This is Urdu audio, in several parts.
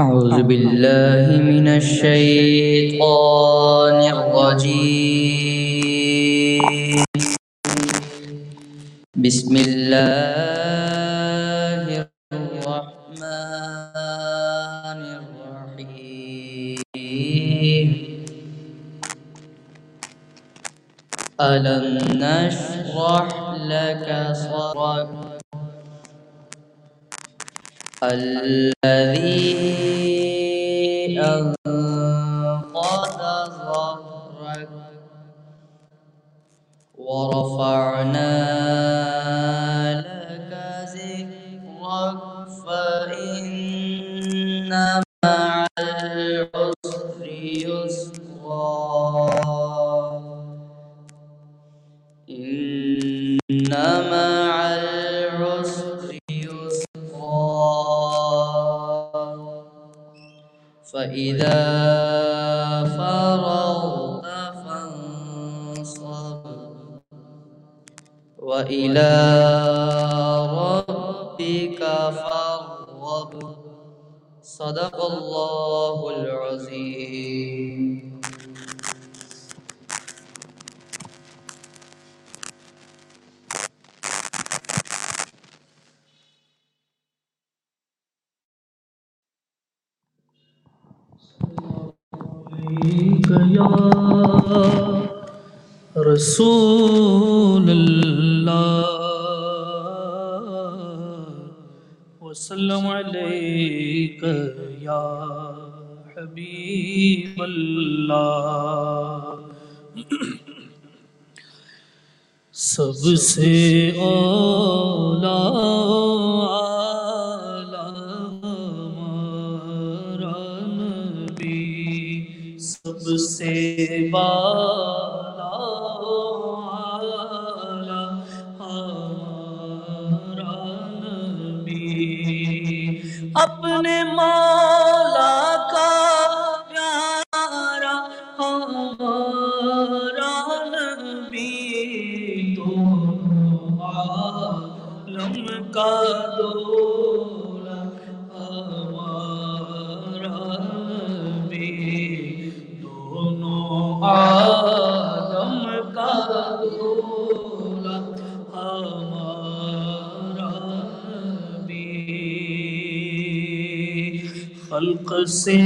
أعوذ بالله من الشيطان الرجيم. بسم الله الرحمن الرحيم. ألم نشرح لك صدرك؟ الذي رسول اللہ وسلم علیک یا حبیب اللہ۔ سب سے اولا سے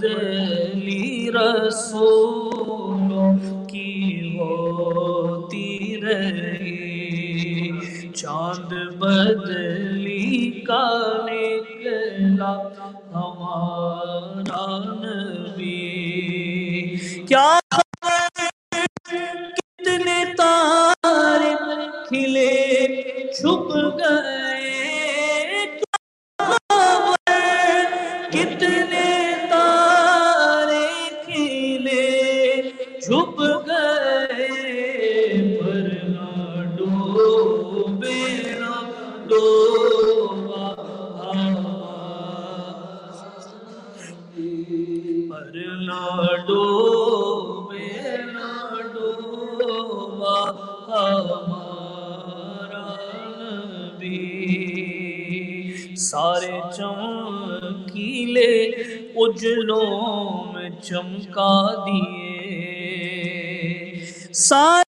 بدلی رسول چمکا دیے۔ سارے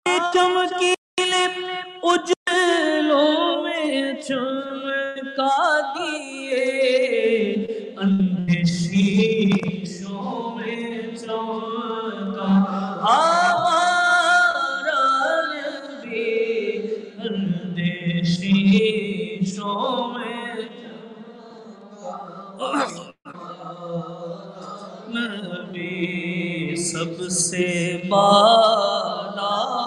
بھی سب سے بالا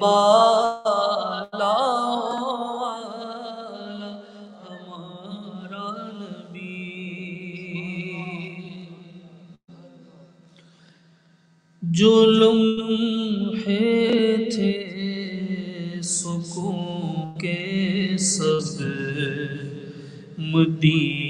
بالا ہمارا نبی جو لمحے تھے سکون کے سب مدینہ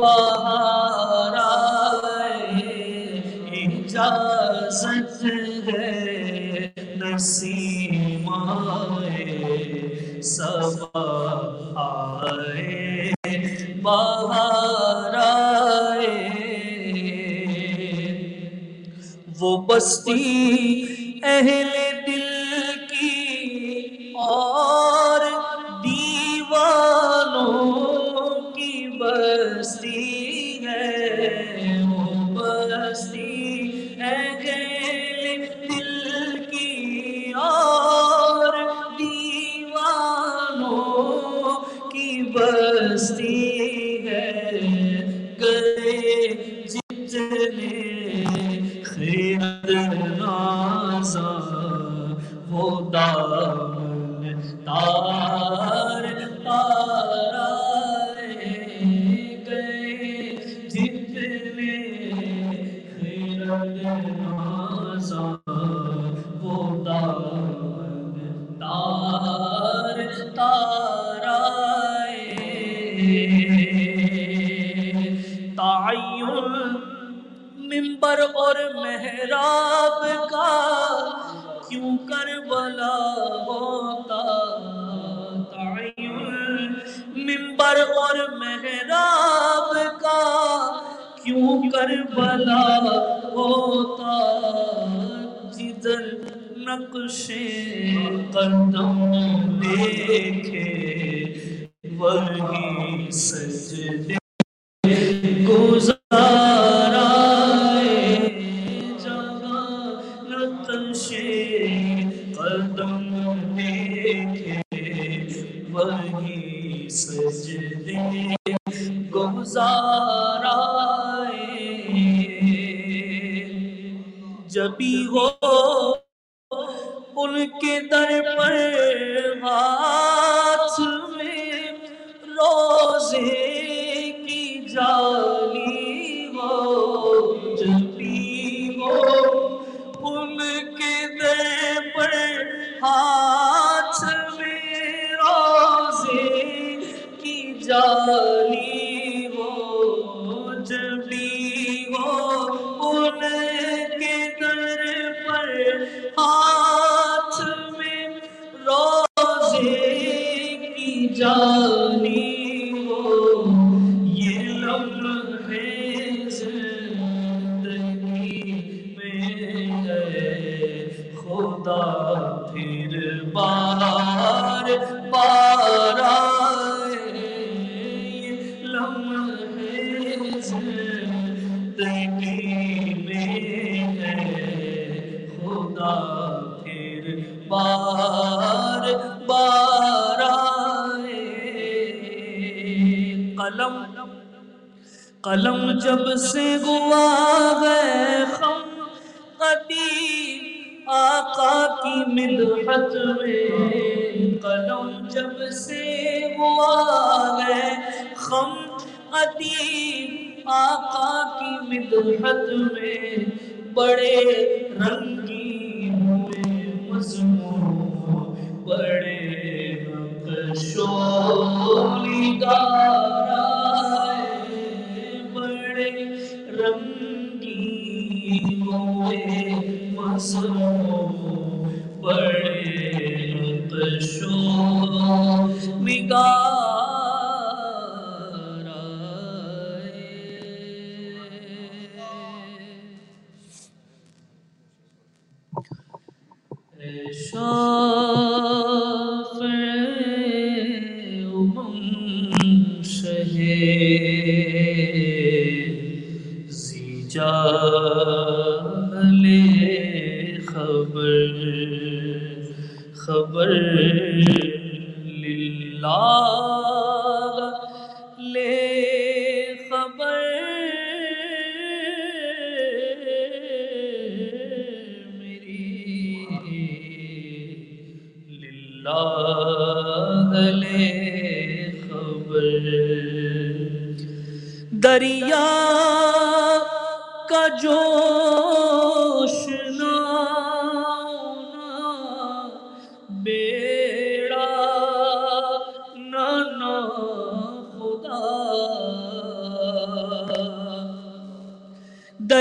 بہار اجازت ہے نسیم آئے سبا آئے بہار وہ بستی نقش قدم دیکھے وہی سجدے گزارا جگہ نقش قدم دیکھے وہی سجدے گزارا جبی قلم جب سے گوا گئے خم، قدیم آقا کی مدحت میں۔ قلم جب سے گوا گئے خم، قدیم آقا کی مدحت میں۔ بڑے رنگی ہوئے مضمون، بڑے رنگ و نگار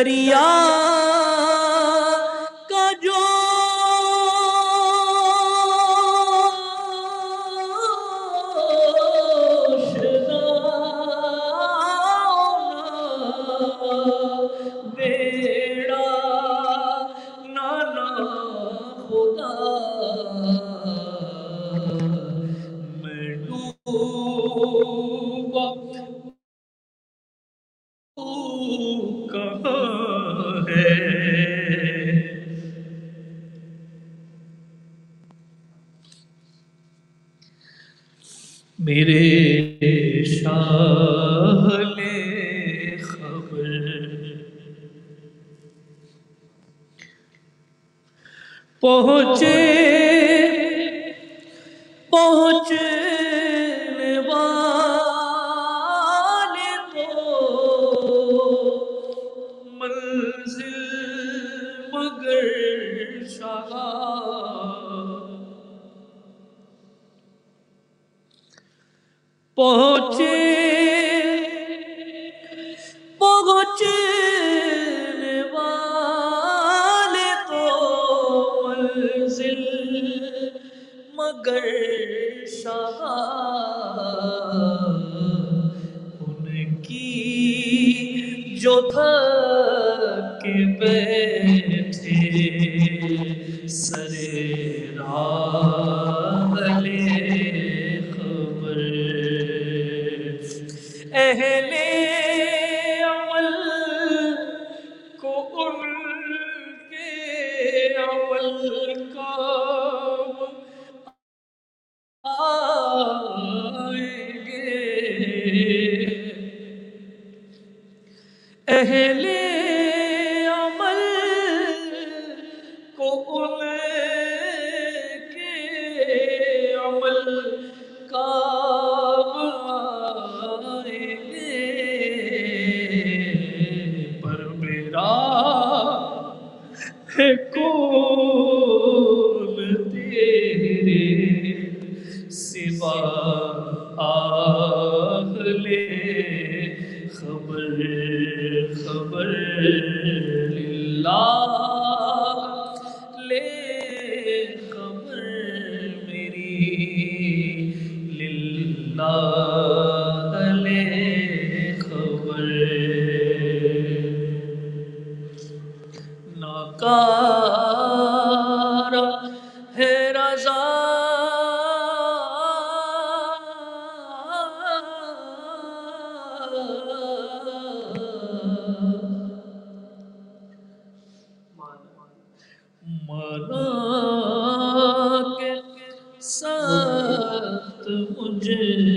دریا کے پہ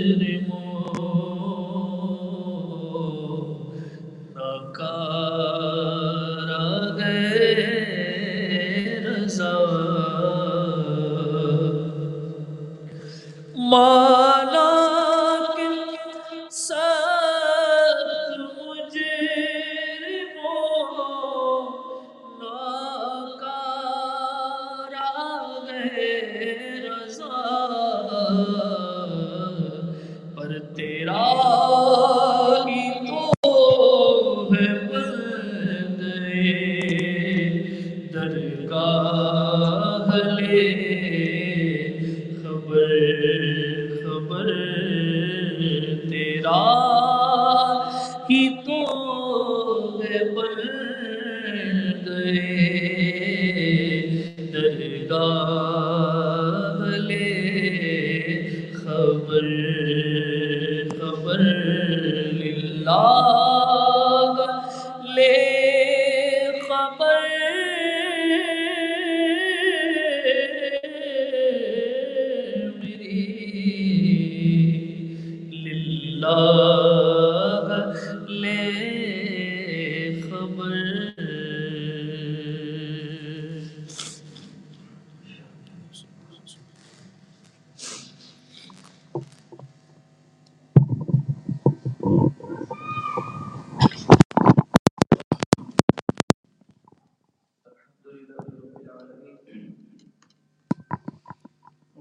مجرموں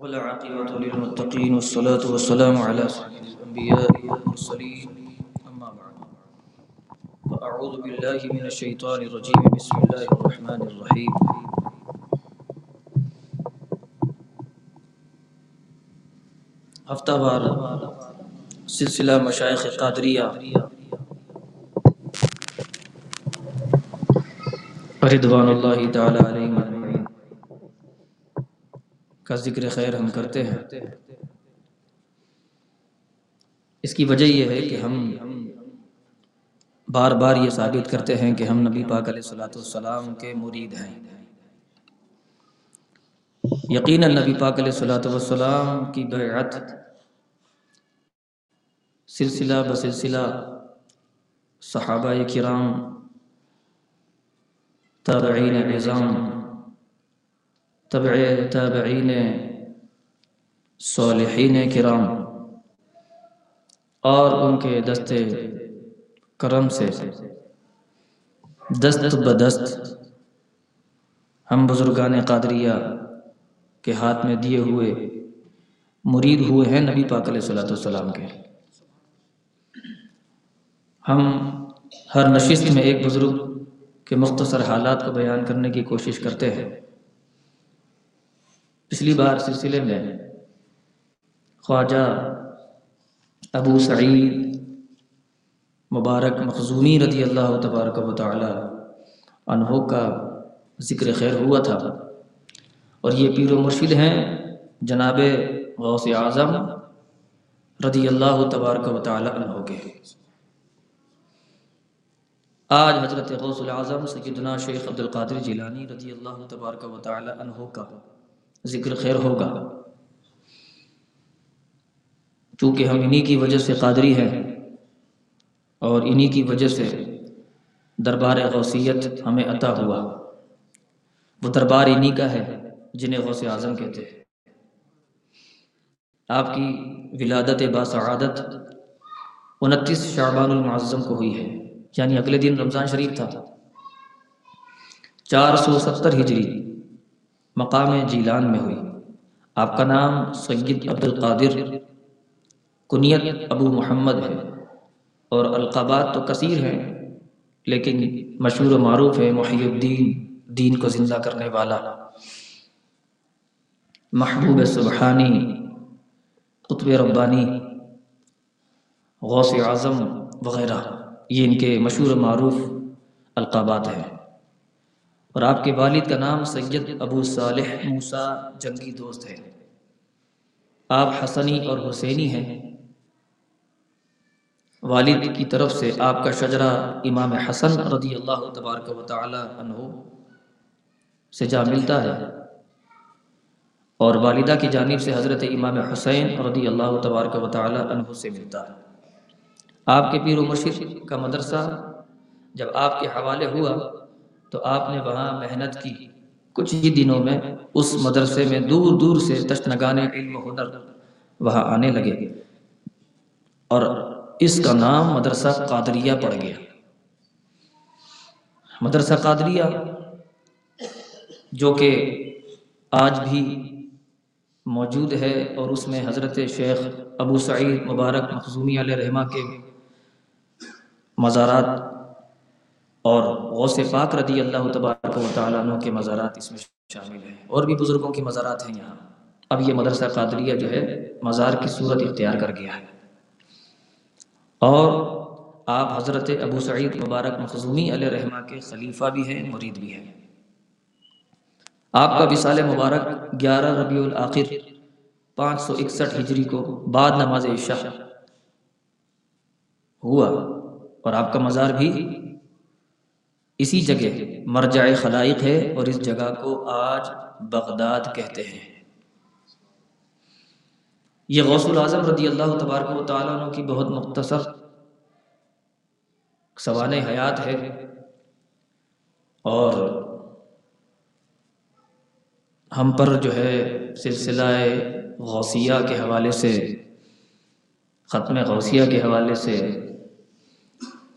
والعاقبة للمتقين والصلاة والسلام على سيد الأنبياء والمرسلين. أما بعد، فأعوذ بالله من الشيطان الرجيم. بسم الله الرحمن الرحيم. ہفتہ وار سلسلہ مشائخ قادریہ رضوان اللہ تعالی علیہ کا ذکر خیر ہم کرتے ہیں۔ اس کی وجہ یہ ہے کہ ہم بار بار یہ ثابت کرتے ہیں کہ ہم نبی پاک علیہ الصلوۃ والسلام کے مرید ہیں۔ یقیناً نبی پاک علیہ الصلوۃ والسلام کی بیعت سلسلہ بسلسلہ صحابہ کرام، تابعین نظام تبع تابعین صالحین کرام اور ان کے دست کرم سے دست بدست ہم بزرگان قادریہ کے ہاتھ میں دیے ہوئے مرید ہوئے ہیں نبی پاک علیہ صلاۃ والسلام کے۔ ہم ہر نشست میں ایک بزرگ کے مختصر حالات کو بیان کرنے کی کوشش کرتے ہیں۔ پچھلی بار سلسلے میں خواجہ ابو سعید مبارک مخزومی رضی اللہ تبارک و تعالی عنہ کا ذکر خیر ہوا تھا اور یہ پیر و مرشد ہیں جناب غوث اعظم رضی اللہ تبارک و تعالی عنہ کے۔ آج حضرت غوث العظم سیدنا شیخ عبد القادر جیلانی رضی اللہ تبارک و تعالی عنہ کا۔ ذکر خیر ہوگا۔ چونکہ ہم انہی کی وجہ سے قادری ہیں اور انہی کی وجہ سے دربار غوثیت ہمیں عطا ہوا۔ وہ دربار انہی کا ہے جنہیں غوث اعظم کہتے ہیں۔ آپ کی ولادت باسعادت انتیس شعبان المعظم کو ہوئی ہے یعنی اگلے دن رمضان شریف تھا۔ چار سو ستر ہجری۔ مقام جیلان میں ہوئی۔ آپ کا نام سید عبد القادر کنیت ابو محمد ہے اور القابات تو کثیر ہیں، لیکن مشہور و معروف ہے محی الدین، دین کو زندہ کرنے والا۔ محبوب سبحانی، قطب ربانی، غوث اعظم وغیرہ، یہ ان کے مشہور و معروف القابات ہیں۔ اور آپ کے والد کا نام سید ابو صالح موسیٰ جنگی دوست ہے۔ آپ حسنی اور حسینی ہیں۔ والد کی طرف سے آپ کا شجرہ امام حسن رضی اللہ تبارک و تعالی عنہ سے جا ملتا ہے۔ اور والدہ کی جانب سے حضرت امام حسین رضی اللہ تبارک و تعالی عنہ سے ملتا ہے۔ آپ کے پیر و مرشد کا مدرسہ جب آپ کے حوالے ہوا تو آپ نے وہاں محنت کی۔ کچھ ہی دنوں میں اس مدرسے میں دور دور سے تشنگان علم و ہنر وہاں آنے لگے اور اس کا نام مدرسہ قادریہ پڑ گیا۔ مدرسہ قادریہ جو کہ آج بھی موجود ہے اور اس میں حضرت شیخ ابو سعید مبارک مخزومی علیہ رحمہ کے مزارات اور غوث پاک رضی اللہ تبارک و تعالیٰ عنہ کے مزارات اس میں شامل ہیں۔ اور بھی بزرگوں کی مزارات ہیں یہاں۔ اب یہ مدرسہ قادریہ جو ہے، مزار کی صورت اختیار کر گیا ہے۔ اور آپ حضرت ابو سعید مبارک مخزومی علیہ رحمہ کے خلیفہ بھی ہیں، مرید بھی ہیں۔ آپ کا وصال مبارک گیارہ ربیع الآخر پانچ سو اکسٹھ ہجری کو بعد نماز عشاء ہوا۔ اور آپ کا مزار بھی اسی جگہ مرجع خلائق ہے اور اس جگہ کو آج بغداد کہتے ہیں۔ یہ غوث العظم رضی اللہ تبارک و تعالیٰ عنہ کی بہت مختصر سوانح حیات ہے۔ اور ہم پر جو ہے سلسلہ غوثیہ کے حوالے سے ختم غوثیہ کے حوالے سے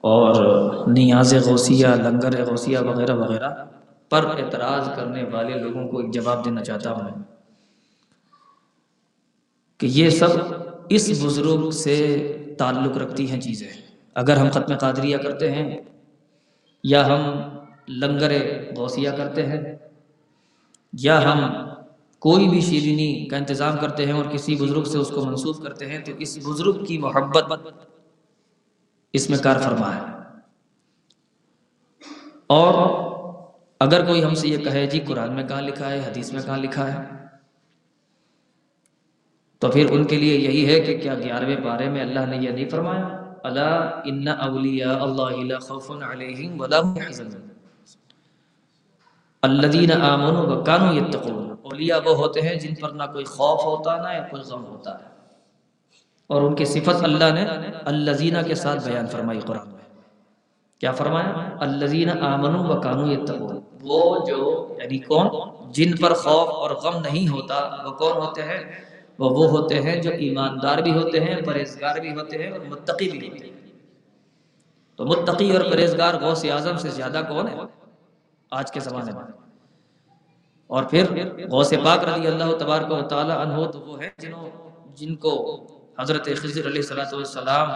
اور نیاز غوثیہ، لنگر غوثیہ وغیرہ وغیرہ پر اعتراض کرنے والے لوگوں کو ایک جواب دینا چاہتا ہوں میں کہ یہ سب اس بزرگ سے تعلق رکھتی ہیں چیزیں۔ اگر ہم ختم قادریہ کرتے ہیں یا ہم لنگر غوثیہ کرتے ہیں یا ہم کوئی بھی شیرینی کا انتظام کرتے ہیں اور کسی بزرگ سے اس کو منسوخ کرتے ہیں تو اس بزرگ کی محبت اس میں کار فرما ہے۔ اور اگر کوئی ہم سے یہ کہے جی قرآن میں کہاں لکھا ہے، حدیث میں کہاں لکھا ہے؟ تو پھر ان کے لیے یہی ہے کہ کیا گیارہویں پارے میں اللہ نے یہ نہیں فرمایا؟ اللہ ان اولیاء اللہ خوف علیہم ولا يحزنون الذین آمنوا وکانوا یتقون۔ اولیاء وہ ہوتے ہیں جن پر نہ کوئی خوف ہوتا، نہ یا کوئی غم ہوتا۔ ہے اور ان کی صفت اللہ نے الذین کے ساتھ بیان فرمائی قرآن میں۔ کیا فرمایا؟ الذین آمنوا وکانوا یتقون۔ وہ جو یعنی کون؟ جن پر خوف اور غم نہیں ہوتا، وہ کون ہوتے ہیں؟ وہ وہ ہوتے ہیں جو ایماندار بھی ہوتے ہیں، پرہیزگار بھی ہوتے ہیں اور متقی بھی ہوتے ہیں۔ تو متقی اور پرہیزگار غوث اعظم سے زیادہ کون ہے؟ آج کے زمانے میں۔ اور پھر غوث پاک رضی اللہ تبارک و تعالی عنہ تو وہ ہیں جنہوں جن کو حضرت خضر علیہ الصلوۃ والسلام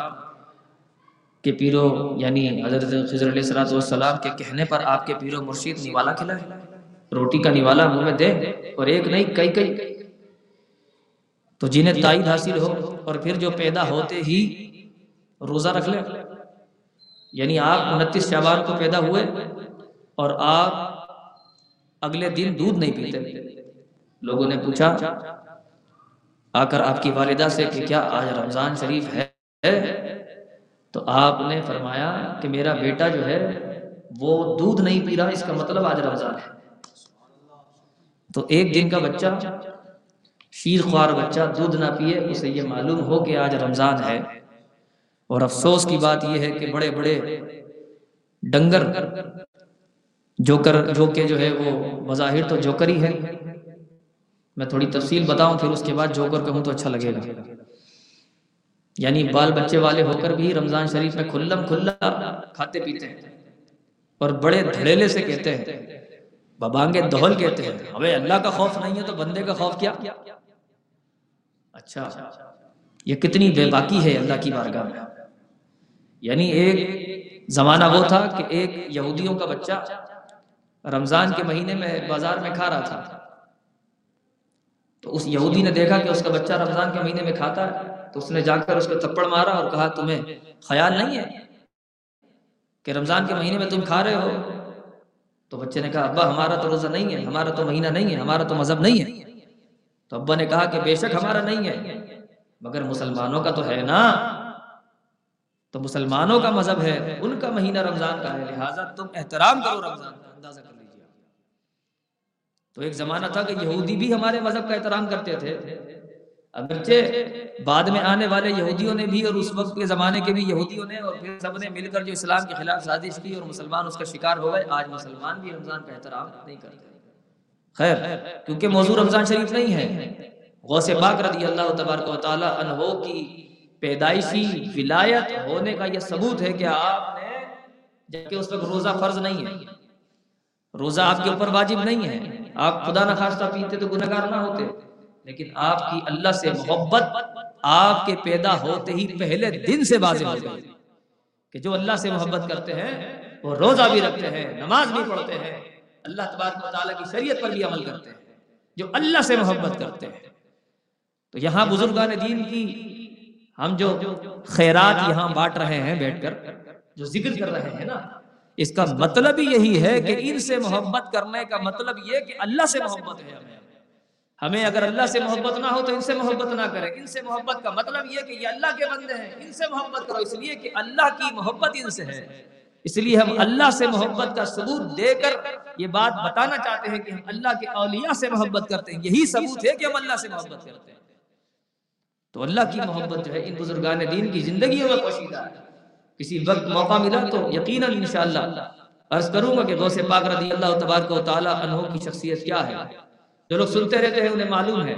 کے پیرو یعنی حضرت خضر علیہ الصلوۃ والسلام کے کہنے پر آپ کے پیرو مرشید نیوالا کھلائے روٹی کا نیوالا منہ میں دے اور ایک نہیں، کئی کئی۔ تو جنہیں تائید حاصل ہو اور پھر جو پیدا ہوتے ہی روزہ رکھ لیں۔ یعنی آپ انتیس شعبان کو پیدا ہوئے اور آپ اگلے دن دودھ نہیں پیتے۔ لوگوں نے پوچھا آ کر آپ کی والدہ سے کہ کیا آج رمضان شریف ہے؟ تو آپ نے فرمایا کہ میرا بیٹا جو ہے، وہ دودھ نہیں پی رہا، اس کا مطلب آج رمضان ہے۔ تو ایک دن کا بچہ، شیر خوار بچہ، دودھ نہ پیے، اسے یہ معلوم ہو کہ آج رمضان ہے۔ اور افسوس کی بات یہ ہے کہ بڑے بڑے ڈنگر جو کر جو کہ جو ہے وہ بظاہر تو جوکر ہی ہے میں تھوڑی تفصیل بتاؤں، پھر اس کے بعد جوکر کہوں تو اچھا لگے گا۔ یعنی بال بچے والے ہو کر بھی رمضان شریف میں کھلم کھلا کھاتے پیتے ہیں۔ اور بڑے دھڑیلے سے کہتے ہیں، ببانگے دہل کہتے ہیں، ہمیں اللہ کا خوف نہیں ہے تو بندے کا خوف کیا؟ اچھا یہ کتنی بے باکی ہے اللہ کی بارگاہ میں۔ یعنی ایک زمانہ وہ تھا کہ ایک یہودیوں کا بچہ رمضان کے مہینے میں بازار میں کھا رہا تھا۔ تو اس یہودی نے دیکھا کہ اس کا بچہ رمضان کے مہینے میں کھاتا ہے، تو اس نے جا کر اس کو تپڑ مارا اور کہا، تمہیں خیال نہیں ہے کہ رمضان کے مہینے میں تم کھا رہے ہو؟ تو بچے نے کہا، ابا، ہمارا تو روزہ نہیں ہے، ہمارا تو مہینہ نہیں ہے، ہمارا تو مذہب نہیں ہے۔ تو ابا نے کہا کہ، بے شک ہمارا نہیں ہے، مگر مسلمانوں کا تو ہے نا۔ تو مسلمانوں کا مذہب ہے، ان کا مہینہ رمضان کا ہے، لہٰذا تم احترام کرو رمضان کا۔ تو ایک زمانہ تھا کہ یہودی بھی ہمارے مذہب کا احترام کرتے تھے۔ اگرچہ بعد میں آنے والے یہودیوں نے بھی اور اس وقت کے زمانے کے بھی یہودیوں نے اور پھر سب نے مل کر جو اسلام کے خلاف سازش کی اور مسلمان اس کا شکار ہو گئے، آج مسلمان بھی رمضان کا احترام نہیں کرتے۔ خیر، کیونکہ موضوع رمضان شریف نہیں ہے۔ غوث پاک رضی اللہ تبارک و تعالی عنہ کی پیدائشی ولایت ہونے کا یہ ثبوت ہے کہ آپ نے، جبکہ اس وقت روزہ فرض نہیں ہے۔ روزہ آپ کے اوپر واجب نہیں ہے۔ آپ خدا نخواستہ پیتے تو گناہگار نہ ہوتے، لیکن آپ کی اللہ سے محبت آپ کے پیدا ہوتے ہی پہلے دن سے واضح ہو گئی کہ جو اللہ سے محبت کرتے ہیں، وہ روزہ بھی رکھتے ہیں، نماز بھی پڑھتے ہیں۔ اللہ تبارک و تعالیٰ کی شریعت پر بھی عمل کرتے ہیں، جو اللہ سے محبت کرتے ہیں۔ تو یہاں بزرگان دین کی ہم جو خیرات یہاں بانٹ رہے ہیں بیٹھ کر، جو ذکر کر رہے ہیں نا اس کا مطلب ہی یہی ہے کہ ان سے محبت کرنے کا مطلب یہ کہ اللہ سے محبت ہے ہمیں۔ ہمیں اگر اللہ سے محبت نہ ہو تو ان سے محبت نہ کریں۔ ان سے محبت کا مطلب یہ کہ یہ اللہ کے بندے ہیں۔ ان سے محبت کرو، اس لیے کہ اللہ کی محبت ان سے ہے۔ اس لیے ہم اللہ سے محبت کا ثبوت دے کر یہ بات بتانا چاہتے ہیں کہ ہم اللہ کے اولیاء سے محبت کرتے ہیں۔ یہی ثبوت ہے کہ ہم اللہ سے محبت کرتے ہیں۔ تو اللہ کی محبت جو ہے ان بزرگان دین کی زندگیوں میں پوشیدہ ہے۔ کسی وقت موقع ملا تو یقیناً انشاءاللہ عرض کروں گا کہ غوث پاک رضی اللہ تبارک و تعالی عنہ کی شخصیت کیا ہے؟ جو لوگ سنتے رہتے ہیں انہیں معلوم ہے۔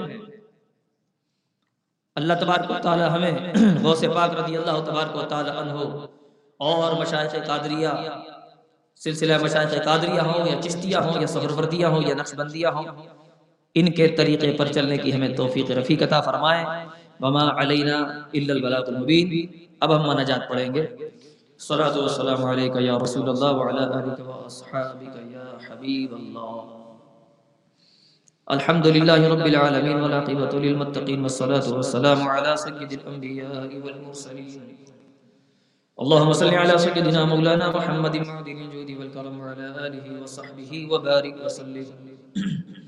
اللہ تبارک و تعالی ہمیں غوث پاک رضی اللہ تبارک و تعالی عنہ اور مشایخ قادریہ، سلسلہ مشایخ قادریہ ہوں یا چشتیہ ہوں یا سہروردیہ ہوں یا نقشبندیہ ہوں، ان کے طریقے پر چلنے کی ہمیں توفیق رفیق عطا فرمائے۔ وما علینا الا البلاغ المبین اب ہم مناجات پڑھیں گے۔ صلاۃ والسلام علیک یا رسول اللہ وعلى آلک واصحابک یا حبیب اللہ الحمد للہ رب العالمین والعاقبۃ للمتقین والصلاة والسلام علی سید الانبیاء والمرسلین اللهم صل على سيدنا مولانا محمد معدن الجود والكرم وعلى آله وصحبه وبارك وسلم۔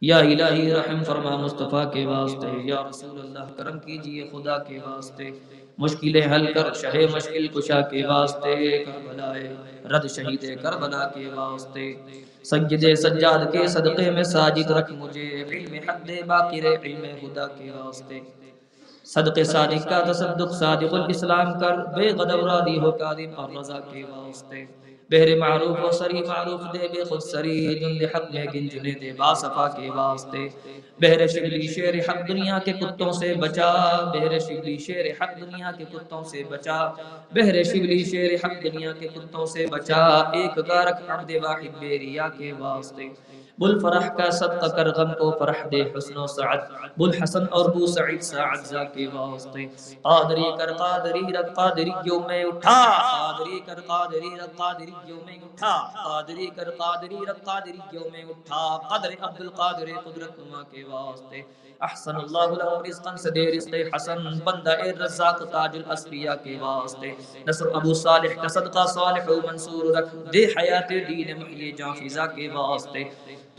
یا الہی رحم فرما مصطفیٰ کے واسطے، یا رسول اللہ، کرم کیجیے خدا کے واسطے، مشکلیں حل کر، شہ مشکل کشا کے واسطے کربلا رد شہید کربلا کے واسطے۔ سجد سجاد کے صدقے میں ساجد رکھ مجھے، علم حد باقی رہ، علم خدا کے واسطے۔ صدق صادق کا تصدق، صادق الاسلام کر، بے غدب راضی ہو قادم اور رضا کے واسطے۔ بہر معروف و سری معروف دے، بے خود سری جن حق میں گن جنے دے با صفا کے واسطے۔ بہر شگلی شیر حق دنیا کے کتوں سے بچا۔ بہر شگلی شیر حق دنیا کے کتوں سے بچا۔ بہر شگلی شیر حق دنیا کے کتوں سے بچا۔ ایک گارک عبد واحد بیریا کے واسطے۔ بل فرح کا صدقہ کر غم کو فرح دے حسن و سعد۔ بل حسن اور بو سعید سعد زا کے واسطے۔ قادری کر قادری رد قادری جو میں اٹھا۔ قادری کر قادری رد قادری جو میں اٹھا۔ قادری کر قادری رد قادری جو میں اٹھا۔ قدر عبد القادر قدرت نما کے واسطے۔ احسن اللہ لہم رزقا سدے رزق حسن۔ بندہ اے رزاق تاج الاسفیاء کے واسطے۔ نصر ابو صالح کا صدقہ صالح و منصور رکھ۔ دے حیات دین محیی جان فضا کے واسطے۔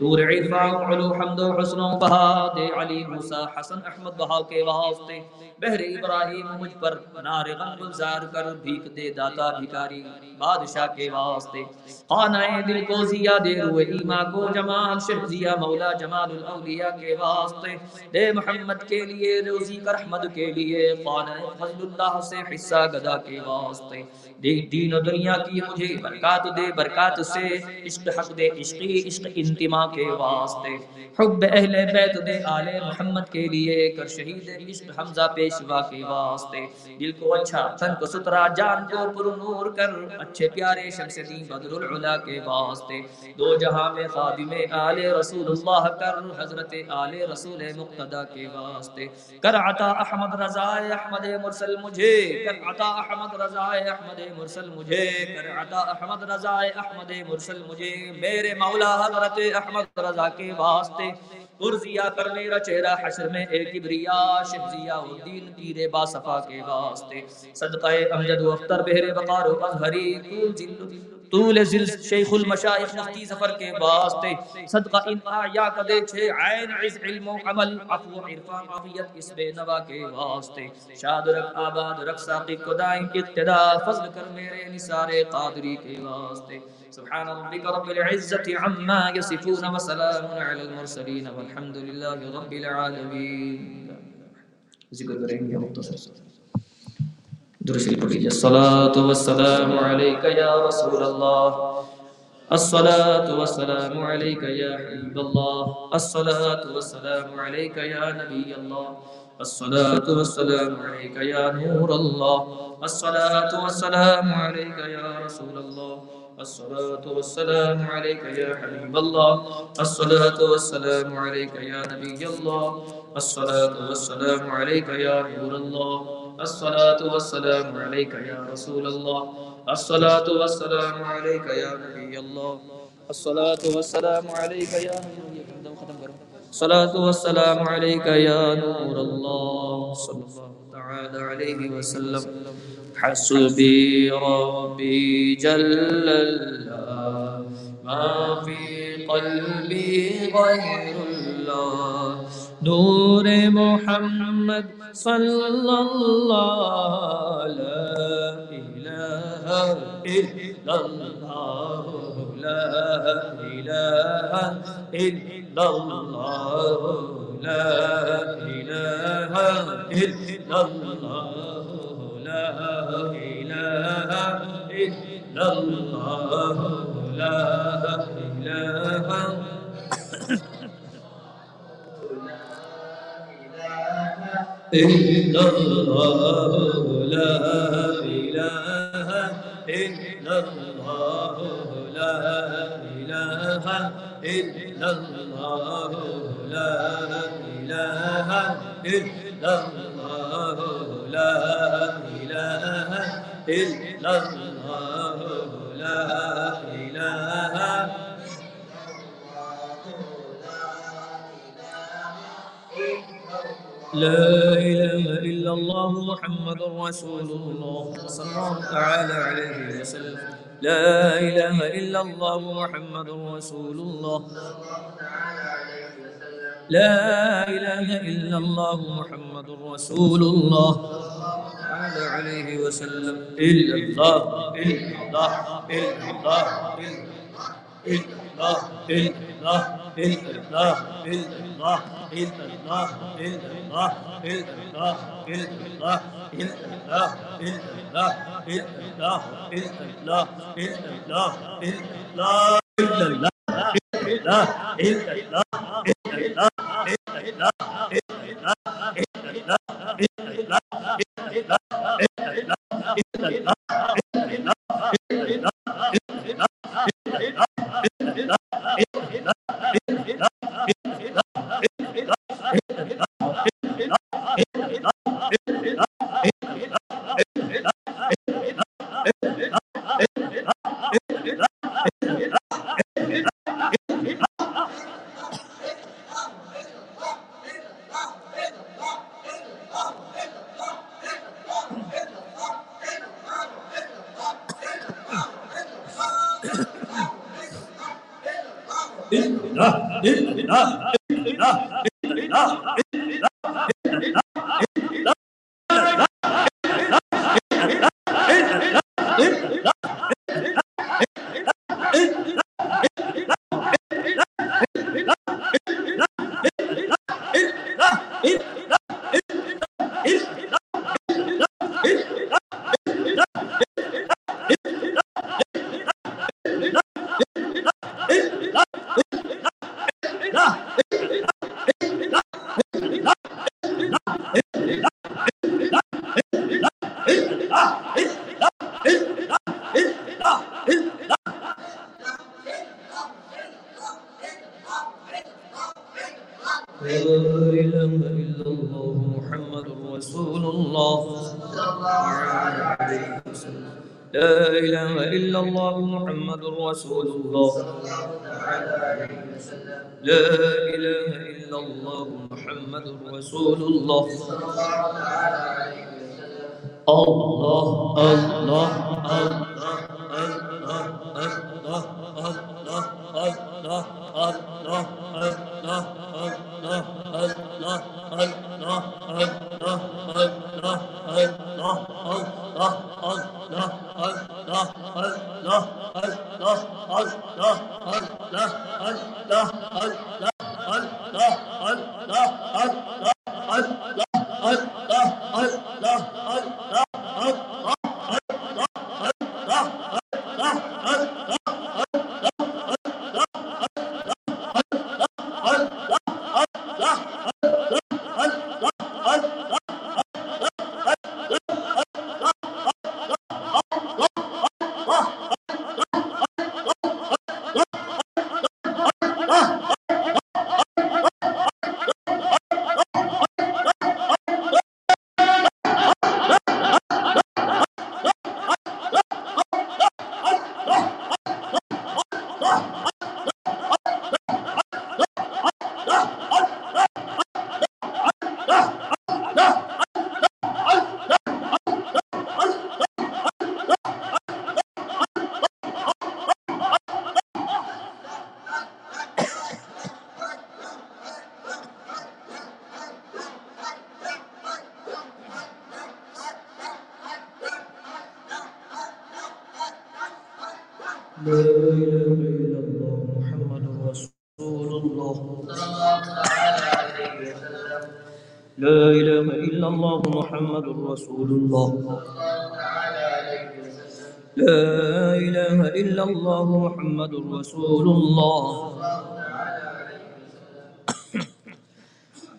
تور عرفان علو حمد و حسن و بہا دے علی موسیٰ حسن احمد بہا کے واسطے۔ بہر ابراہیم مجھ پر نار غم گلزار کر بھیک دے داتا بھکاری بادشاہ کے واسطے۔ خانہ دل کو زیا دے روئے ایمہ کو جمال شہزیہ مولا جمال الاولیاء کے واسطے۔ دے محمد کے لیے روزی کر احمد کے لیے خانہ فضل اللہ سے حصہ گدا کے واسطے۔ دے دین و دنیا کی مجھے برکات دے، برکات سے عشق حق دے، عشقی عشق انتما کے واسطے۔ حب اہل بیت دے آل محمد کے لیے کر شہید عشق حمزہ پیشوا کے واسطے۔ دل کو اچھا تن کو سترا، جان کو پر نور کر۔ اچھے پیارے شمس دین بدر العلا کے واسطے۔ دو جہاں میں خادم آل رسول اللہ کر، حضرت آل رسول مقتدہ کے واسطے۔ کر عطا احمد رضا احمد مرسل مجھے۔ کر عطا احمد رضا احمد مرسل مجھے۔ کر عطا احمد رضا احمد مرسل مجھے۔ میرے مولا حضرت احمد احمد رضا کے واسطے۔ ارزیا کر میرا چہرہ حشر میں اے کبریا شہزیا الدین پیر با صفا کے واسطے۔ صدقہ امجد و اختر بہر بقار و اظہری طول ذل طول ذل شیخ المشائخ مفتی ظفر کے واسطے۔ صدقہ ان آیا کا دے چھے۔ عین عز علم و عمل، عفو عرفان، عافیت اس بے نوا کے واسطے۔ شاد رکھ، آباد رکھ، ساقی کو دائیں اقتدا فضل کر میرے نثار قادری کے واسطے۔ سبحان ربك رب العزة عما يصفون وسلام على المرسلين والحمد لله رب العالمين ذکر کریں گے مختصر درشی پڑھیے الصلاة والسلام عليك يا رسول الله الصلاة والسلام عليك يا حبيب الله الصلاة والسلام عليك يا نبي الله الصلاة والسلام عليك يا نور الله الصلاة والسلام عليك يا رسول الله الصلاة والسلام عليك يا حبيب الله الصلاة والسلام عليك يا نبي الله الصلاة والسلام عليك يا نور الله الصلاة والسلام عليك يا رسول الله. الصلاة والسلام عليك يا نبي الله. الصلاة والسلام عليك يا نبي الصلاة والسلام عليك يا نور الله. صلى الله تعالى عليه وسلم. حسبي ربي جل الله. ما في قلبي غير الله. نور محمد صلی اللہ لا الہ الا اللہ لا الہ الا اللہ لا الہ الا اللہ لا الہ الا اللہ لا الہ إلا الله لا إله إلا الله لا إله إلا الله لا إله إلا الله لا إله إلا الله لا إله لا إله إلا الله محمد رسول الله صلى الله تعالى عليه وسلم. لا إله إلا الله محمد رسول الله. لا إله إلا الله محمد رسول الله تعالى عليه وسلم. إلا الله إلا الله إلا الله إلا الله إلا الله. اللہ رسول الله الله الله الله الله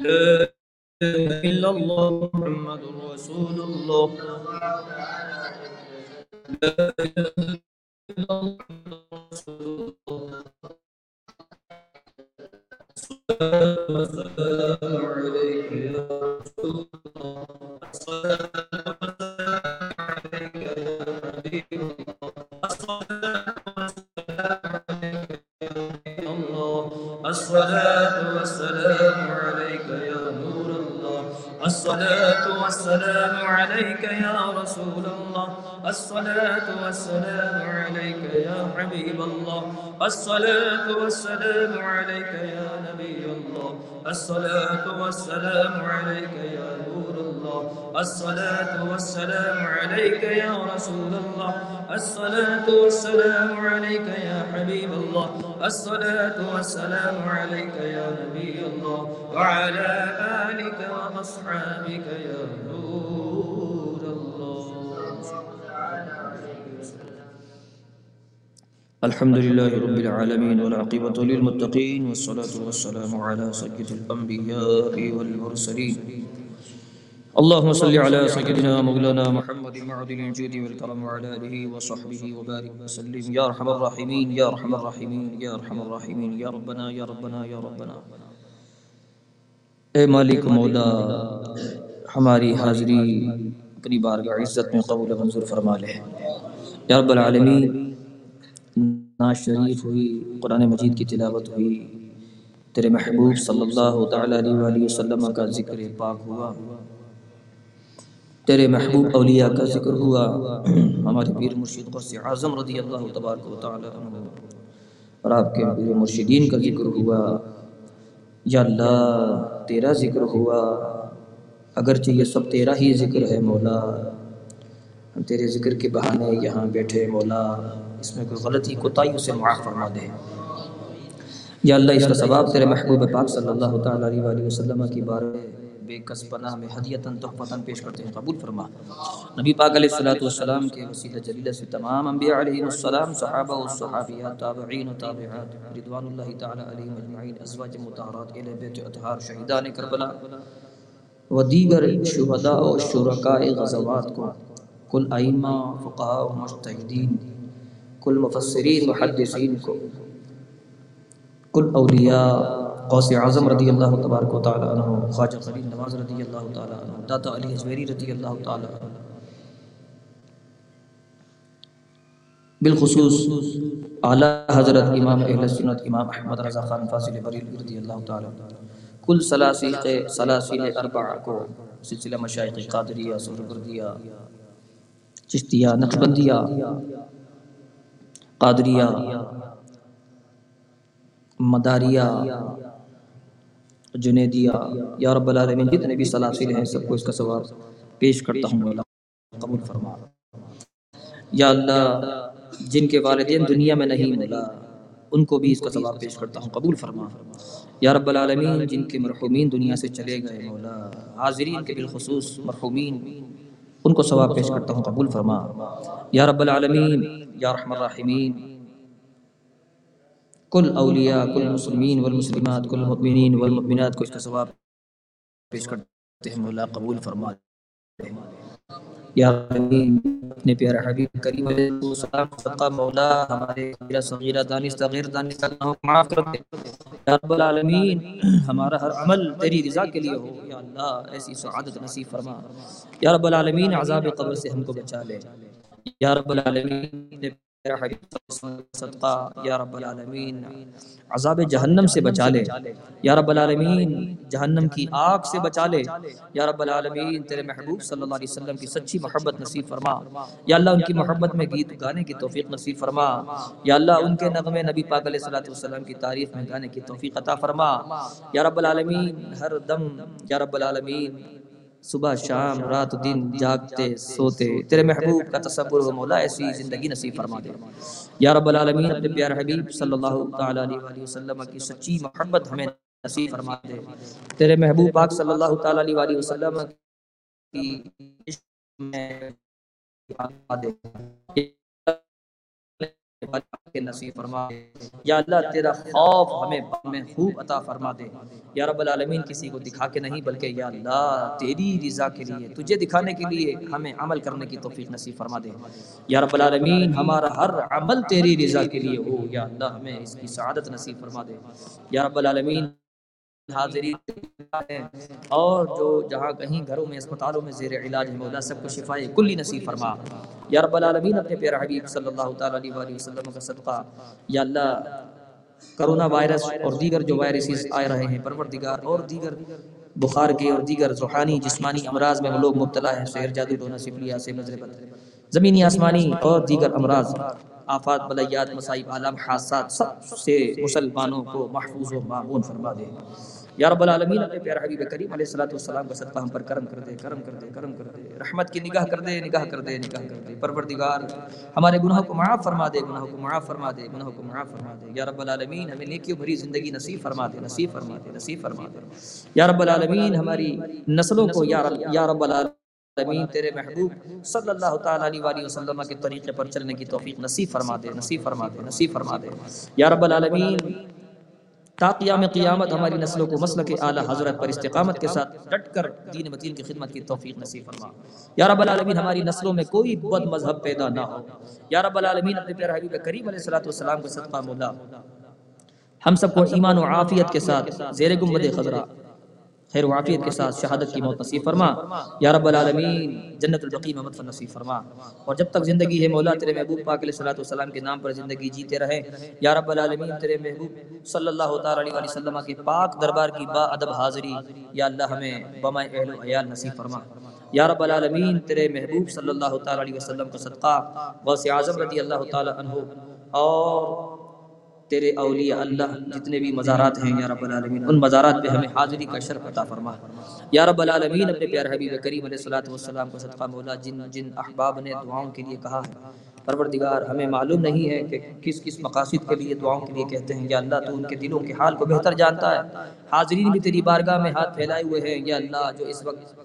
لا إله إلا الله محمد رسول الله لا إله إلا الله رسول الله عليك يا رسول الله الصلاة والسلام عليك يا حبيب الله الصلاة والسلام عليك يا نور الله. الصلاة والسلام عليك يا رسول الله. الصلاة والسلام عليك يا حبيب الله. الصلاة والسلام عليك يا نبي الله. الصلاة والسلام عليك يا نور الله. الصلاة والسلام عليك يا رسول الله. الصلاة والسلام عليك يا حبيب الله. الصلاة والسلام عليك يا نبي الله. وعلى آلك وأصحابك يا نور الله. الحمد لله رب العالمين والعاقبة للمتقين والصلاة والسلام على سيد الأنبياء والمرسلين. اللهم صل على سيدنا مولانا محمد معدن الجود والكرم وعلى آله وصحبه وبارك وسلم. يا أرحم الراحمين يا أرحم الراحمين يا أرحم الراحمين. يا ربنا يا ربنا يا ربنا. اے مالک مولا ہماری حاضری اپنی بارگاہ عزت میں قبول منظور فرما لے۔ یا رب العالمین ناز شریف ہوئی قرآن مجید کی تلاوت ہوئی تیرے محبوب صلی اللہ تعالیٰ علیہ وآلہ وسلم کا ذکر پاک ہوا۔ تیرے محبوب اولیاء کا ذکر ہوا۔ ہمارے پیر مرشد قرص اعظم رضی اللہ تبارک و تعالیٰ عنہ اور آپ کے پیر مرشدین کا ذکر ہوا۔ یا اللہ، تیرا ذکر ہوا۔ اگرچہ یہ سب تیرا ہی ذکر ہے مولا، ہم تیرے ذکر کے بہانے یہاں بیٹھے مولا۔ اس میں کوئی غلطی کوتاہی اسے معاف فرما دے۔ یا اللہ، اس کا ثواب تیرے محبوب پاک صلی اللہ تعالیٰ علیہ وآلہ وسلم کی بار بے کس پناہ میں ہدیتاً تحفتاً پیش کرتے ہیں، قبول فرما۔ نبی پاک علیہ الصلوۃ والسلام کے وسیلہ جلیلہ سے تمام انبیاء علیہ السلام، صحابہ و صحابیات تابعین و تابعات، رضوان اللہ تعالی علیہ مجمعین ازواج مطہرات، اہل بیت اطہار، شہیدان کربلا و دیگر شہداء و شرکاء غزوات کو کل ائمہ، فقہاء و مجتہدین، کل مفسرین، محدثین کو، کل اولیاء غوث اعظم رضی اللہ تبارک و تعالی عنہ، خواجہ خلیل نواز رضی اللہ تعالی عنہ، داتا علی اجمیری رضی اللہ تعالی عنہ۔ بالخصوص اعلی حضرت امام اہل سنت امام احمد رضا خان فاضل بریلوی رضی اللہ تعالی عنہ۔ کل سلاسل سلاسل اربعہ کو سلسلہ مشائق قادریہ سہرگردیہ چشتیہ، نقشبندیہ، قادریہ، مداریہ جنیدیہ یا رب العالمین، جتنے بھی سلاسل ہیں، سب کو اس کا ثواب پیش کرتا ہوں، اللہ قبول فرما۔ یا اللہ، جن کے والدین دنیا میں نہیں ملا، ان کو بھی اس کا ثواب پیش کرتا ہوں، قبول فرما۔ یا رب العالمین، جن کے مرحومین دنیا سے چلے گئے، مولا، حاضرین کے بالخصوص مرحومین، ان کو ثواب پیش کرتا ہوں، قبول فرما۔ یا رب العالمین، یا رحم الرحمین کل اولیاء، کل مسلمین والمسلمات، کل مؤمنین والمؤمنات کو اس کا ثواب پیش کرتے ہیں، مولا قبول فرما یا اپنے پیارے حبیب کریم علیہ السلام صدقہ مولا، ہمارے کبیرہ صغیرہ دانش تغیر دانش تغیر معاف کر دے۔ یا رب العالمین، ہمارا ہر عمل تیری رضا کے لیے ہو۔ یا اللہ، ایسی سعادت نصیب فرما۔ یا رب العالمین، عذاب قبر سے ہم کو بچا لے۔ یا رب العالمین صدقہ یا رب العالمین عذاب جہنم سے بچا لے۔ یا رب العالمین، جہنم کی آگ سے بچا لے۔ یا رب العالمین، تیرے محبوب صلی اللہ علیہ وسلم کی سچی محبت نصیب فرما۔ یا اللہ، ان کی محبت میں گیت گانے کی توفیق نصیب فرما۔ یا اللہ، ان کے نغمے نبی پاک علیہ الصلوۃ والسلام کی تعریف میں گانے کی توفیق عطا فرما۔ یا رب العالمین، ہر دم، یا رب العالمین صبح شام رات دن جاگتے سوتے تیرے محبوب کا تصور و مولا ایسی زندگی نصیب فرما دے۔ یا رب العالمین اپنے پیار حبیب صلی اللہ تعالی علیہ وسلم کی سچی محبت ہمیں نصیب فرما دے۔ تیرے محبوب پاک صلی اللہ تعالی علیہ وسلم کی عشق میں دے۔ کے نصیب فرما دے۔ یا اللہ، تیرا خوف ہمیں ہمیں خوب عطا فرما دے۔ یا رب العالمین، کسی کو دکھا کے نہیں، بلکہ یا اللہ، تیری رضا کے لیے، تجھے دکھانے کے لیے ہمیں عمل کرنے کی توفیق نصیب فرما دے۔ یا رب العالمین، ہمارا ہر عمل تیری رضا کے لیے ہو۔ یا اللہ، ہمیں اس کی سعادت نصیب فرما دے۔ یا رب العالمین حاضرین ہیں اور جو جہاں کہیں گھروں میں، اسپتالوں میں زیر علاج ہے مولا، سب کو شفائے کلی نصیب فرما۔ یا رب العالمین اپنے پیارا حبیب صلی اللہ تعالیٰ علیہ وآلہ وسلم کا صدقہ، یا اللہ، کرونا وائرس اور دیگر جو وائرسز آئے رہے ہیں، پروردگار اور دیگر بخار کے اور دیگر روحانی جسمانی امراض میں وہ لوگ مبتلا ہیں، سحر، جادو ڈونا سفلی سے نظر بد زمینی آسمانی اور دیگر امراض، آفات بلیات مصائب عالم حادثات، سب سے مسلمانوں کو محفوظ و معمون فرما دے۔ یا رب العالمین، اپنے پیارا حبیب کریم علیہ الصلوۃ والسلام کا صدقہ ہم پر کرم کر دے، کرم کر دے، کرم کر دے۔ رحمت کی نگاہ کر دے، نگاہ کر دے، نگاہ کر دے۔ پروردگار، ہمارے گناہوں کو معاف فرما دے، گناہوں کو معاف فرما دے، گناہوں کو معاف فرما دے۔ یا رب العالمین، ہمیں نیکیوں بھری زندگی نصیب فرما دے، نصیب فرما دے، نصیب فرما دے۔ یا رب العالمین، ہماری نسلوں کو، یا رب یا رب العالمین، تیرے محبوب صلی اللہ تعالیٰ علیہ وآلہ وسلم کے طریقے پر چلنے کی توفیق نصیب فرما دے، نصیب فرما دے، نصیب فرما دے۔ یا رب العالمین تا قیام قیامت ہماری نسلوں کو مسلک اعلی حضرت پر استقامت کے ساتھ ڈٹ کر دین متین کی خدمت کی توفیق نصیب فرما۔ یا رب العالمین، ہماری نسلوں میں کوئی بد مذہب پیدا نہ ہو۔ یا رب العالمین، اپنے پیارے حبیب کریم علیہ الصلوۃ والسلام کو صدقہ مولا۔ ہم سب کو ایمان و عافیت کے ساتھ زیر گنبد خضرہ خیر و عافیت کے ساتھ شہادت کی موت نصیب فرما۔ یا رب العالمین، جنت البقی محمد فن نصیب فرما۔ اور جب تک زندگی ہے مولا، تیرے محبوب پاک علیہ الصلوۃ والسلام کے نام پر زندگی جیتے رہے یا رب العالمین، تیرے محبوب صلی اللہ تعالی علیہ وسلم کے پاک دربار کی با ادب حاضری، یا اللہ ہمیں بما اہل و عیال نصیب فرما۔ یا رب العالمین، تیرے محبوب صلی اللہ تعالی علیہ وسلم کا صدقہ، غوث اعظم رضی اللہ تعالی عنہ، اور تیرے اولیاء اللہ جتنے بھی مزارات ہیں یا رب العالمین، ان مزارات پہ ہمیں حاضری کا شرف عطا فرما۔ یا رب العالمین، اپنے پیارے حبیب کریم علیہ الصلوۃ والسلام کو صدقہ مولا، جن جن احباب نے دعاؤں کے لیے کہا ہے پروردگار، ہمیں معلوم نہیں ہے کہ کس کس مقاصد کے لیے دعاؤں کے لیے کہتے ہیں، یا اللہ تو ان کے دلوں کے حال کو بہتر جانتا ہے۔ حاضرین بھی تیری بارگاہ میں ہاتھ پھیلائے ہوئے ہیں، یا اللہ جو اس وقت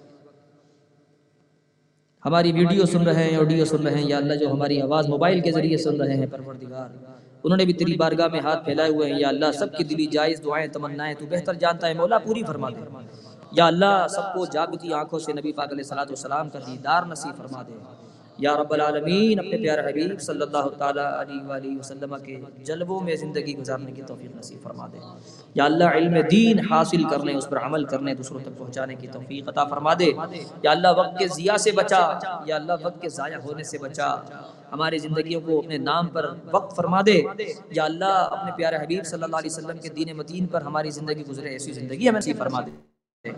ہماری ویڈیو سن رہے ہیں، آڈیو سن رہے ہیں، یا اللہ جو ہماری آواز موبائل کے ذریعے سن رہے ہیں، پروردگار۔ انہوں نے بھی تیری بارگاہ میں ہاتھ پھیلائے ہوئے ہیں۔ یا اللہ سب کی دلی جائز دعائیں تمنائیں تو بہتر جانتا ہے مولا پوری فرما دے۔ یا اللہ سب کو جاگتی آنکھوں سے نبی پاک علیہ والسلام کا دیدار نصیب فرما دے۔ یا رب العالمین، اپنے پیارے حبیب صلی اللہ تعالی علیہ وآلہ وسلم کے جلووں میں زندگی گزارنے کی توفیق نصیب فرما دے۔ یا اللہ، علم دین حاصل کرنے، اس پر عمل کرنے، دوسروں تک پہنچانے کی توفیق عطا فرما دے۔ یا اللہ، وقت کے ضیاء سے بچا۔ یا اللہ، وقت کے ضائع ہونے سے بچا۔ ہماری زندگیوں کو اپنے نام پر وقت فرما دے۔ یا اللہ، اپنے پیارے حبیب صلی اللہ علیہ وسلم کے دین متین پر ہماری زندگی گزرے، ایسی زندگی ہمیں نصیب فرما دے۔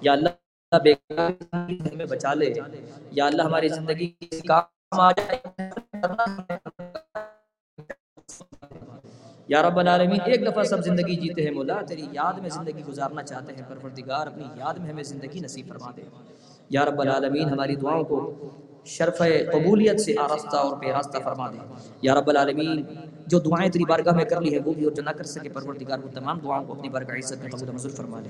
یا اللہ ہمیں بچا لے۔ یا اللہ ہماری زندگی کام آ جائے۔ یا رب العالمین، ایک دفعہ سب زندگی جیتے ہیں۔ مولا، تیری یاد میں زندگی گزارنا چاہتے ہیں۔ پروردگار، اپنی یاد میں ہمیں زندگی نصیب فرما دے۔ یا رب العالمین، ہماری دعاؤں کو شرف قبولیت سے آراستہ اور پیراستہ فرما دے۔ یا رب العالمین، جو دعائیں تیری بارگاہ میں کر لی ہیں، وہ بھی اور جو نہ کر سکے، پروردگار، وہ تمام دعاؤں کو اپنی بارگاہ عزت میں قبول منظور فرما لے۔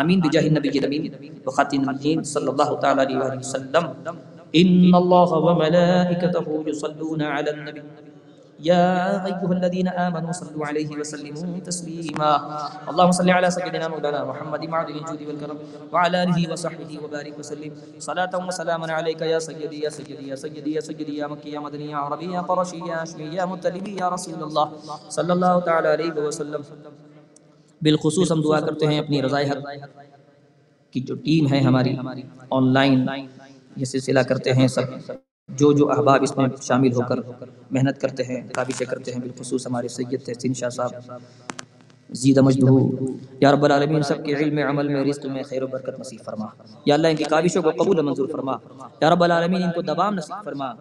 آمین بجاہ النبی الامین. وخاتم الدین صلی اللہ تعالی علیہ وسلم. ان اللہ وملائکته یصلون علی النبی. يا أيها الذين آمنوا صلوا عليه وسلموا تسليما اللهم صل على سيدنا مولانا محمد معدن الجود والكرم وعلى آله وصحبه وبارك وسلم صلاة وسلاما عليك يا سيدي يا سيدي يا سيدي يا سيدي يا مكي يا مدني يا عربي يا قرشي يا هاشمي يا مطلبي يا رسول الله صلى الله تعالى عليه وسلم. بالخصوص ہم دعا کرتے ہیں اپنی رضائے حق کی جو ٹیم ہے ہماری آن لائن یہ سلسلہ کرتے ہیں سب۔ جو جو احباب اس میں شامل ہو کر محنت کرتے ہیں کابشیں کرتے ہیں۔ بالخصوص ہمارے سید تحسین شاہ صاحب زیدہ مجدہو یا رب العالمین سب کے علم عمل میں رزق میں خیر و برکت نصیب فرما۔ یا اللہ ان کی کابشوں کو قبول منظور فرما۔ یا رب العالمین ان کو دوام نصیب فرما۔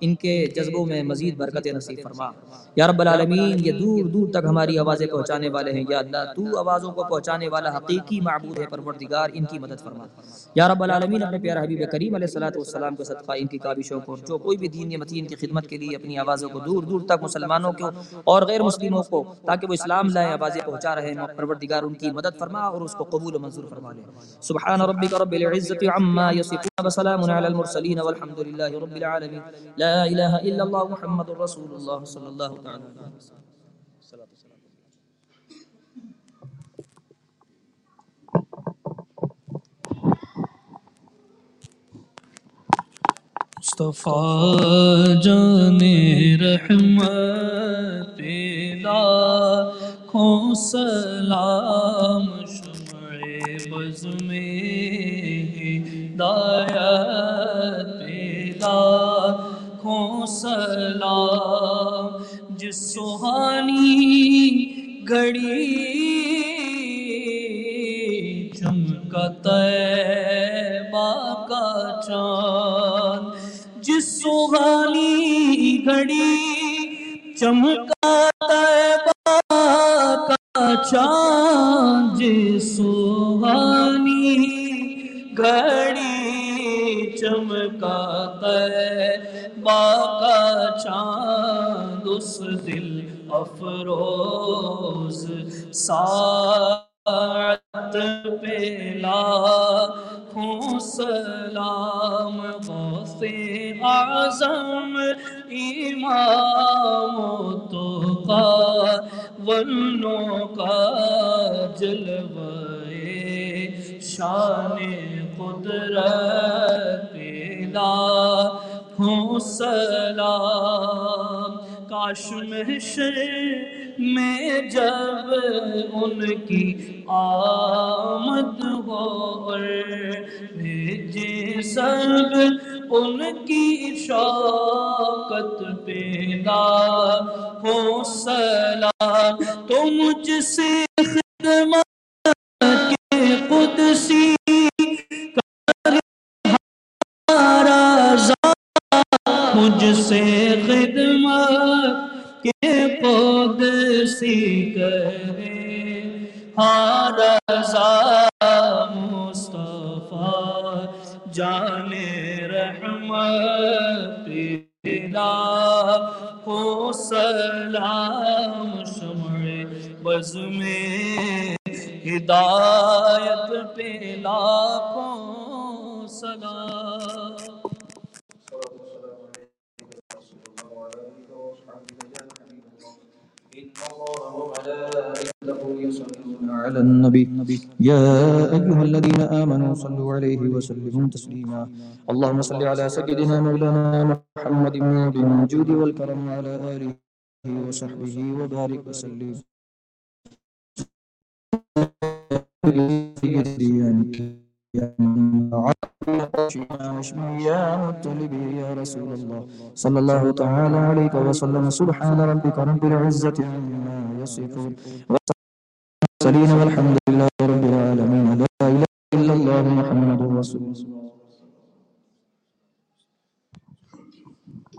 ان کے جذبوں میں مزید برکت نصیب فرما۔ یا رب العالمین، یہ دور دور تک ہماری آوازیں پہنچانے والے ہیں۔ یا اللہ، تو آوازوں کو پہنچانے والا حقیقی معبود ہے، پروردگار، ان کی مدد فرما۔ یا رب العالمین، اپنے پیارا حبیب کریم علیہ الصلوۃ والسلام کو صدقہ، ان کی کابشوں کو، جو کوئی بھی دین متین کی خدمت کے لیے اپنی آوازوں کو دور دور تک مسلمانوں کو اور غیر مسلموں کو، تاکہ وہ اسلام لائیں آوازیں پہنچا رہے ہیں پروردگار، ان کی مدد فرما اور اس کو قبول و منظور فرما لے۔ سبحان ربک رب العزت عما یصفون وسلام علی المرسلین والحمد للہ رب العالمین۔ لا الہ الا اللہ محمد رسول اللہ صلی اللہ تعالی علیہ وسلم. مصطفیٰ جان رحمت لا ہو سلام شمع بز میں ہدایت پیدا ہو سلام۔ جس سہانی گھڑی چمکا تیبہ کا چاند۔ جس سہانی گھڑی چمکا تیبہ کا چاند۔ جس سہانی گھڑی چمکا کا چاند اس دل افروز، ساعت پیلا ہوں سلام غوث اعظم امام و توقا ونوں کا جلوے شان قدرت پیلا ہوں سلام کاش محشر میں جب ان کی آمد ہو اور بھیجے جی سب ان کی شوقت پیدا ہو سلام تو مجھ سے قدسی کرے ہاں رضا مصطفیٰ، جان رحمت پیدا ہو سلام شمع بز میں ہدایت پہ لاکھوں سلام۔ على النبي. يا أيها الذين آمنوا صلوا عليه وسلموا تسليما. اللهم صل على سيدنا مولانا محمد بالوجود والكرم وعلى آله وصحبه وبارك وسلم. يا رسول الله صلى الله تعالى عليك وسلم. سبحان ربك رب العزة عما يصفون. والحمد لله رب العالمين. لا إله إلا الله محمد رسول الله.